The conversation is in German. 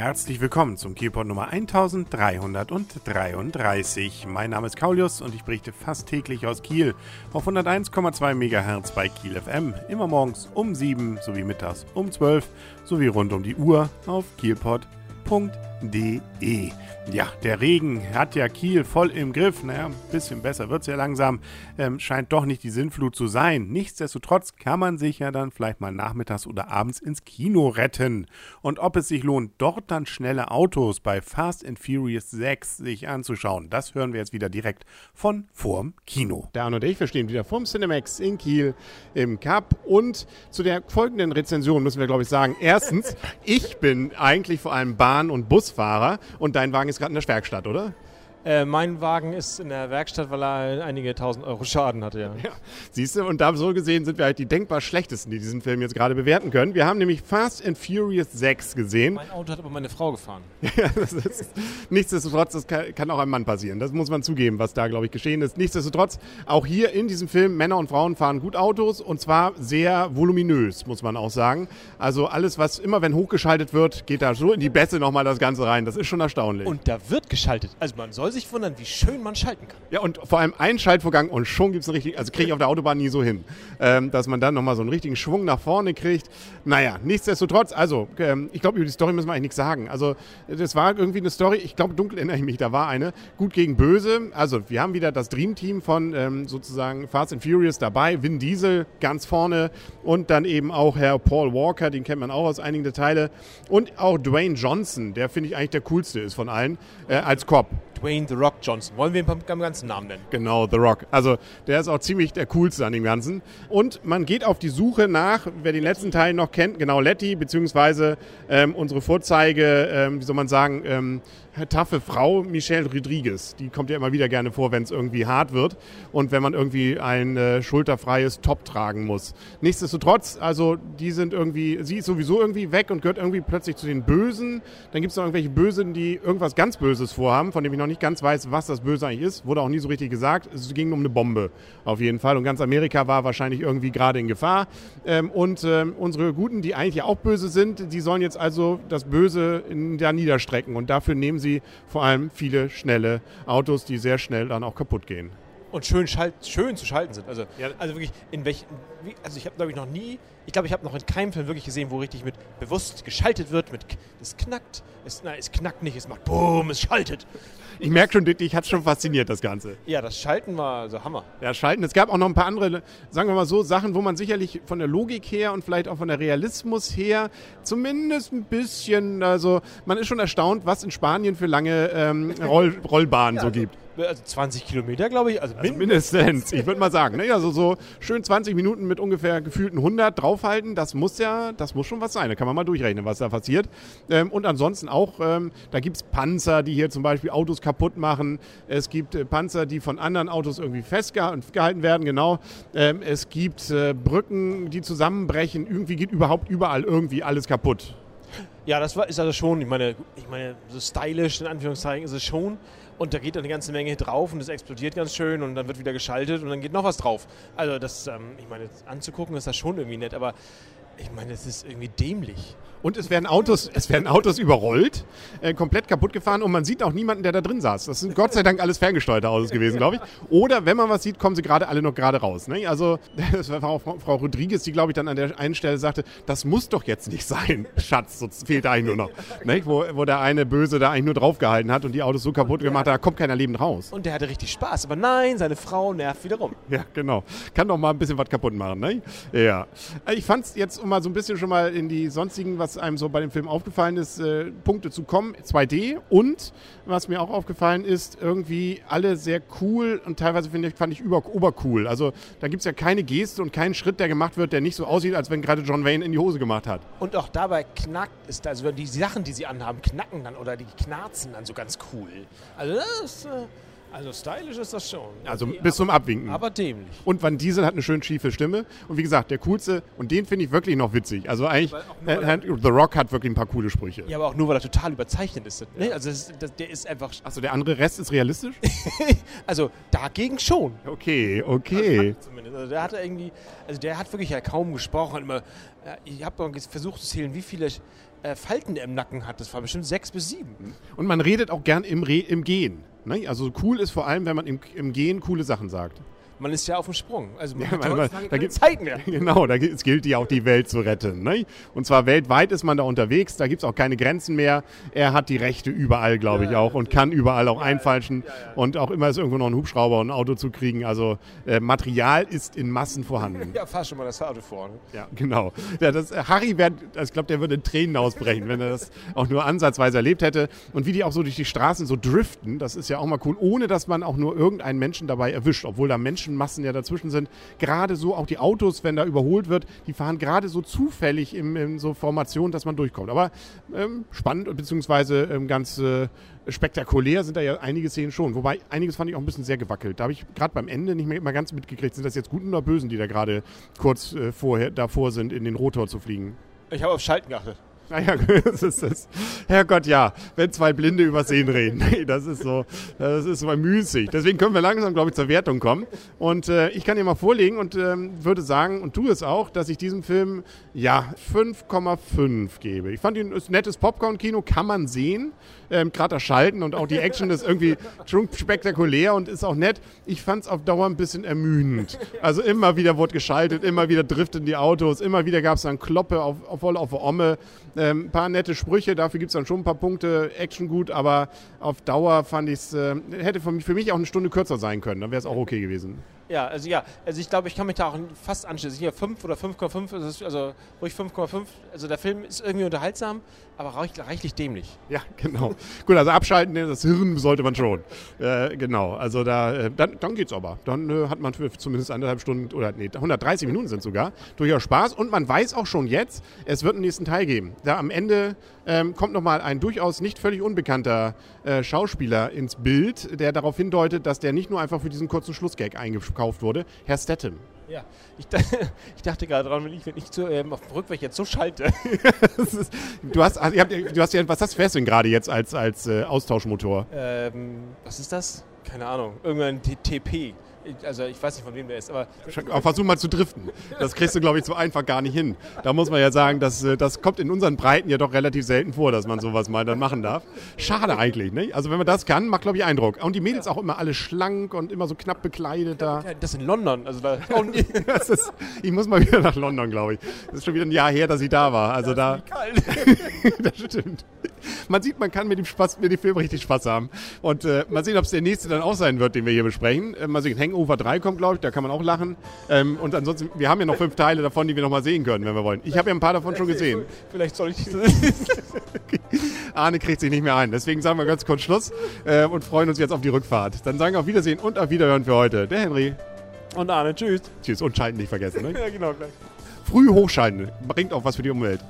Herzlich willkommen zum Kielpot Nummer 1333. Mein Name ist Kaulius und ich berichte fast täglich aus Kiel auf 101,2 MHz bei Kiel FM. Immer morgens um 7 sowie mittags um 12 sowie rund um die Uhr auf kielpot.de. Ja, der Regen hat ja Kiel voll im Griff. Naja, ein bisschen besser wird es ja langsam. Ähm, scheint doch nicht die Sinnflut zu sein. Nichtsdestotrotz kann man sich ja dann vielleicht mal nachmittags oder abends ins Kino retten. Und ob es sich lohnt, dort dann schnelle Autos bei Fast and Furious 6 sich anzuschauen, das hören wir jetzt wieder direkt von vorm Kino. Dan und ich, wir stehen wieder vorm Cinemax in Kiel im Cup. Und zu der folgenden Rezension müssen wir, glaube ich, sagen: Erstens, ich bin eigentlich vor allem Bahn- und Busfahrer und dein Wagen ist gerade in der Werkstatt, oder? Äh, mein Wagen ist in der Werkstatt, weil er einige tausend Euro Schaden hatte, ja. ja. Siehst du, und da so gesehen sind wir halt die denkbar schlechtesten, die diesen Film jetzt gerade bewerten können. Wir haben nämlich Fast and Furious 6 gesehen. Mein Auto hat aber meine Frau gefahren. ja, das ist, nichtsdestotrotz, das kann, kann, auch einem Mann passieren. Das muss man zugeben, was da, glaube ich, geschehen ist. Nichtsdestotrotz, auch hier in diesem Film, Männer und Frauen fahren gut Autos und zwar sehr voluminös, muss man auch sagen. Also alles, was immer, wenn hochgeschaltet wird, geht da so in die Bässe nochmal das Ganze rein. Das ist schon erstaunlich. Und da wird geschaltet. Also man soll sich wundern, wie schön man schalten kann. Ja, und vor allem ein Schaltvorgang und schon gibt es einen richtigen, also kriege ich auf der Autobahn nie so hin, ähm, dass man dann nochmal so einen richtigen Schwung nach vorne kriegt. Naja, nichtsdestotrotz, also ähm, ich glaube, über die Story müssen wir eigentlich nichts sagen. Also das war irgendwie eine Story, ich glaube, dunkel erinnere ich mich, da war eine, gut gegen böse. Also wir haben wieder das Dream-Team von ähm, sozusagen Fast and Furious dabei, Vin Diesel ganz vorne und dann eben auch Herr Paul Walker, den kennt man auch aus einigen Teile und auch Dwayne Johnson, der finde ich eigentlich der coolste ist von allen, äh, als Cop. Dwayne The Rock Johnson. Wollen wir ihn beim ganzen Namen nennen? Genau, The Rock. Also der ist auch ziemlich der coolste an dem Ganzen. Und man geht auf die Suche nach, wer den letzten Teil noch kennt, genau Letty, beziehungsweise ähm, unsere Vorzeige, ähm, wie soll man sagen, ähm, taffe Frau Michelle Rodriguez. Die kommt ja immer wieder gerne vor, wenn es irgendwie hart wird und wenn man irgendwie ein äh, schulterfreies Top tragen muss. Nichtsdestotrotz, also die sind irgendwie, sie ist sowieso irgendwie weg und gehört irgendwie plötzlich zu den Bösen. Dann gibt es noch irgendwelche Bösen, die irgendwas ganz Böses vorhaben, von dem ich noch nicht ganz weiß, was das Böse eigentlich ist. Wurde auch nie so richtig gesagt. Es ging um eine Bombe auf jeden Fall und ganz Amerika war wahrscheinlich irgendwie gerade in Gefahr. Ähm, und ähm, unsere Guten, die eigentlich auch böse sind, die sollen jetzt also das Böse in, da niederstrecken und dafür nehmen sie vor allem viele schnelle Autos, die sehr schnell dann auch kaputt gehen. Und schön, schalt, schön zu schalten sind. Also, ja. also wirklich, in welchen, also ich habe glaube ich noch nie, ich glaube ich habe noch in keinem Film wirklich gesehen, wo richtig mit bewusst geschaltet wird, mit, es knackt, es, nein, es knackt nicht, es macht Boom, es schaltet. Ich merke schon, dich hat schon fasziniert, das Ganze. Ja, das Schalten war also Hammer. Ja, Schalten. Es gab auch noch ein paar andere, sagen wir mal so, Sachen, wo man sicherlich von der Logik her und vielleicht auch von der Realismus her zumindest ein bisschen, also man ist schon erstaunt, was in Spanien für lange ähm, Roll Rollbahnen ja, so gibt also 20 Kilometer, glaube ich. Also, also mindestens, ich würde mal sagen. Ne? Also so schön 20 Minuten mit ungefähr gefühlten 100 draufhalten, das muss ja, das muss schon was sein. Da kann man mal durchrechnen, was da passiert. Ähm, und ansonsten auch, ähm, da gibt es Panzer, die hier zum Beispiel Autos kaputt machen. Es gibt äh, Panzer, die von anderen Autos irgendwie festgehalten werden, genau. Ähm, es gibt äh, Brücken, die zusammenbrechen. Irgendwie geht überhaupt überall irgendwie alles kaputt. Ja, das war, ist also schon, ich meine, ich meine, so stylisch in Anführungszeichen ist es schon. Und da geht dann eine ganze Menge drauf und es explodiert ganz schön und dann wird wieder geschaltet und dann geht noch was drauf. Also das, ähm, ich meine, anzugucken ist das schon irgendwie nett, aber ich meine, es ist irgendwie dämlich. Und es werden Autos, es werden Autos überrollt, äh, komplett kaputt gefahren und man sieht auch niemanden, der da drin saß. Das sind Gott sei Dank alles ferngesteuerte Autos gewesen, glaube ich. Oder wenn man was sieht, kommen sie gerade alle noch gerade raus. Ne? Also das war auch Frau Rodriguez, die glaube ich dann an der einen Stelle sagte, das muss doch jetzt nicht sein, Schatz, sonst fehlt da eigentlich nur noch. Ne? Wo, wo der eine Böse da eigentlich nur draufgehalten hat und die Autos so kaputt gemacht hat, da kommt keiner lebend raus. Und der hatte richtig Spaß, aber nein, seine Frau nervt wiederum. Ja, genau. Kann doch mal ein bisschen was kaputt machen. Ne? Ja. Ich fand es jetzt, um mal so ein bisschen schon mal in die sonstigen, was einem so bei dem Film aufgefallen ist, äh, Punkte zu kommen, 2D und was mir auch aufgefallen ist, irgendwie alle sehr cool und teilweise ich, fand ich über, obercool. Also da gibt es ja keine Geste und keinen Schritt, der gemacht wird, der nicht so aussieht, als wenn gerade John Wayne in die Hose gemacht hat. Und auch dabei knackt ist, also die Sachen, die sie anhaben, knacken dann oder die knarzen dann so ganz cool. Also das ist... Äh also stylisch ist das schon. Also bis zum Abwinken. Aber dämlich. Und Van Diesel hat eine schön schiefe Stimme. Und wie gesagt, der coolste, und den finde ich wirklich noch witzig. Also eigentlich, äh, The Rock hat wirklich ein paar coole Sprüche. Ja, aber auch nur, weil er total überzeichnet ist. Ne? Also das, das, der ist einfach... Achso, der andere Rest ist realistisch? also dagegen schon. Okay, okay. Also. Also der hat irgendwie, also der hat wirklich ja kaum gesprochen, immer ich habe versucht zu zählen, wie viele äh, Falten im Nacken hat. Das war bestimmt sechs bis sieben. Und man redet auch gern im, Re im Gehen. Ne? Also cool ist vor allem, wenn man im, im Gehen coole Sachen sagt. Man ist ja auf dem Sprung. Also man Ja, hat man- da gibt's- Zeit mehr. Genau, da es gilt ja auch die Welt zu retten. Ne? Und zwar weltweit ist man da unterwegs, da gibt es auch keine Grenzen mehr. Er hat die Rechte überall, glaube ich, auch und kann überall auch einfalschen. Und auch immer ist irgendwo noch ein Hubschrauber und ein Auto zu kriegen. Also äh, Material ist in Massen vorhanden. Ja, fahr schon mal das Auto vor. Ne? Ja, genau. Ja, das, äh, Harry, wär, ich glaube, der würde in Tränen ausbrechen, wenn er das auch nur ansatzweise erlebt hätte. Und wie die auch so durch die Straßen so driften, das ist ja auch mal cool, ohne dass man auch nur irgendeinen Menschen dabei erwischt, obwohl da Menschenmassen ja dazwischen sind. Gerade so auch die Autos, wenn da überholt wird, die fahren gerade so zufällig in, in so Formationen, dass man durchkommt. Aber ähm, spannend und beziehungsweise ähm, ganz äh, spektakulär sind da ja einige Szenen schon. Wobei einiges fand ich auch ein bisschen sehr gewackelt. Da habe ich gerade beim Ende nicht mehr immer ganz mitgekriegt, sind das jetzt Guten oder Bösen, die da gerade kurz äh, vorher davor sind, in den Rotor zu fliegen. Ich habe auf Schalten geachtet. Naja, das ist das. Herrgott, ja, wenn zwei Blinde über Sehen reden. Das ist so, das ist mal müßig. Deswegen können wir langsam, glaube ich, zur Wertung kommen. Und äh, ich kann dir mal vorlegen und ähm, würde sagen, und tu es auch, dass ich diesem Film, ja, 5,5 gebe. Ich fand ihn, ein nettes Popcorn-Kino, kann man sehen. Ähm, Gerade das Schalten und auch die Action ist irgendwie schon spektakulär und ist auch nett. Ich fand es auf Dauer ein bisschen ermüdend. Also immer wieder wurde geschaltet, immer wieder drifteten die Autos, immer wieder gab es dann Kloppe auf, auf, auf der Omme. Ähm, ein paar nette Sprüche, dafür gibt es dann schon ein paar Punkte, Action gut, aber auf Dauer fand ich es, äh, hätte für mich, für mich auch eine Stunde kürzer sein können, dann wäre es auch okay gewesen. Ja, also ja, also ich glaube, ich kann mich da auch fast anschließen. Hier 5 oder 5,5, ist es- also ruhig 5,5. Also der Film ist irgendwie unterhaltsam, aber reich, reichlich dämlich. Ja, genau. Gut, also abschalten, ne, das Hirn sollte man schon. Äh, genau, also da, äh, dann, dann geht's aber. Dann äh, hat man für zumindest anderthalb Stunden, oder nee, 130 Minuten sind sogar, durchaus Spaß. Und man weiß auch schon jetzt, es wird einen nächsten Teil geben. Da am Ende ähm, kommt nochmal ein durchaus nicht völlig unbekannter äh, Schauspieler ins Bild, der darauf hindeutet, dass der nicht nur einfach für diesen kurzen Schlussgag eingekauft wurde. Herr Statham. Ja, ich, ich dachte gerade dran, wenn ich, wenn ich zu, ähm, auf dem Rückweg jetzt so schalte. Das ist, du hast, also, ihr habt, du hast ja, was hast du denn gerade jetzt als, als äh, Austauschmotor? ähm, was ist das? Keine Ahnung. Irgendein TP. Also ich weiß nicht, von wem der ist, aber versuch mal zu driften. Das kriegst du, glaube ich, so einfach gar nicht hin. Da muss man ja sagen, dass, äh, das kommt in unseren Breiten ja doch relativ selten vor, dass man sowas mal dann machen darf. Schade eigentlich, ne? Also wenn man das kann, macht, glaube ich, Eindruck. Und die Mädels auch immer alle schlank und immer so knapp bekleidet da. Das in London. Also da, Das ist, ich muss mal wieder nach London, glaube ich. Das ist schon wieder ein Jahr her, dass ich da war. Also da, kalt. das stimmt. Man sieht, man kann mit dem, Spaß, mit dem Film richtig Spaß haben. Und äh, mal sehen, ob es der nächste dann auch sein wird, den wir hier besprechen. Äh, mal sehen, Hangover 3 kommt, glaube ich, da kann man auch lachen. Ähm, und ansonsten, wir haben ja noch fünf Teile davon, die wir noch mal sehen können, wenn wir wollen. Ich habe ja ein paar davon schon gesehen. Vielleicht soll ich. Arne kriegt sich nicht mehr ein. Deswegen sagen wir ganz kurz Schluss äh, und freuen uns jetzt auf die Rückfahrt. Dann sagen wir auf Wiedersehen und auf Wiederhören für heute. Der Henry. Und Arne, tschüss. Tschüss und Schalten nicht vergessen. Ne? Ja, genau, gleich. Früh hochschalten bringt auch was für die Umwelt.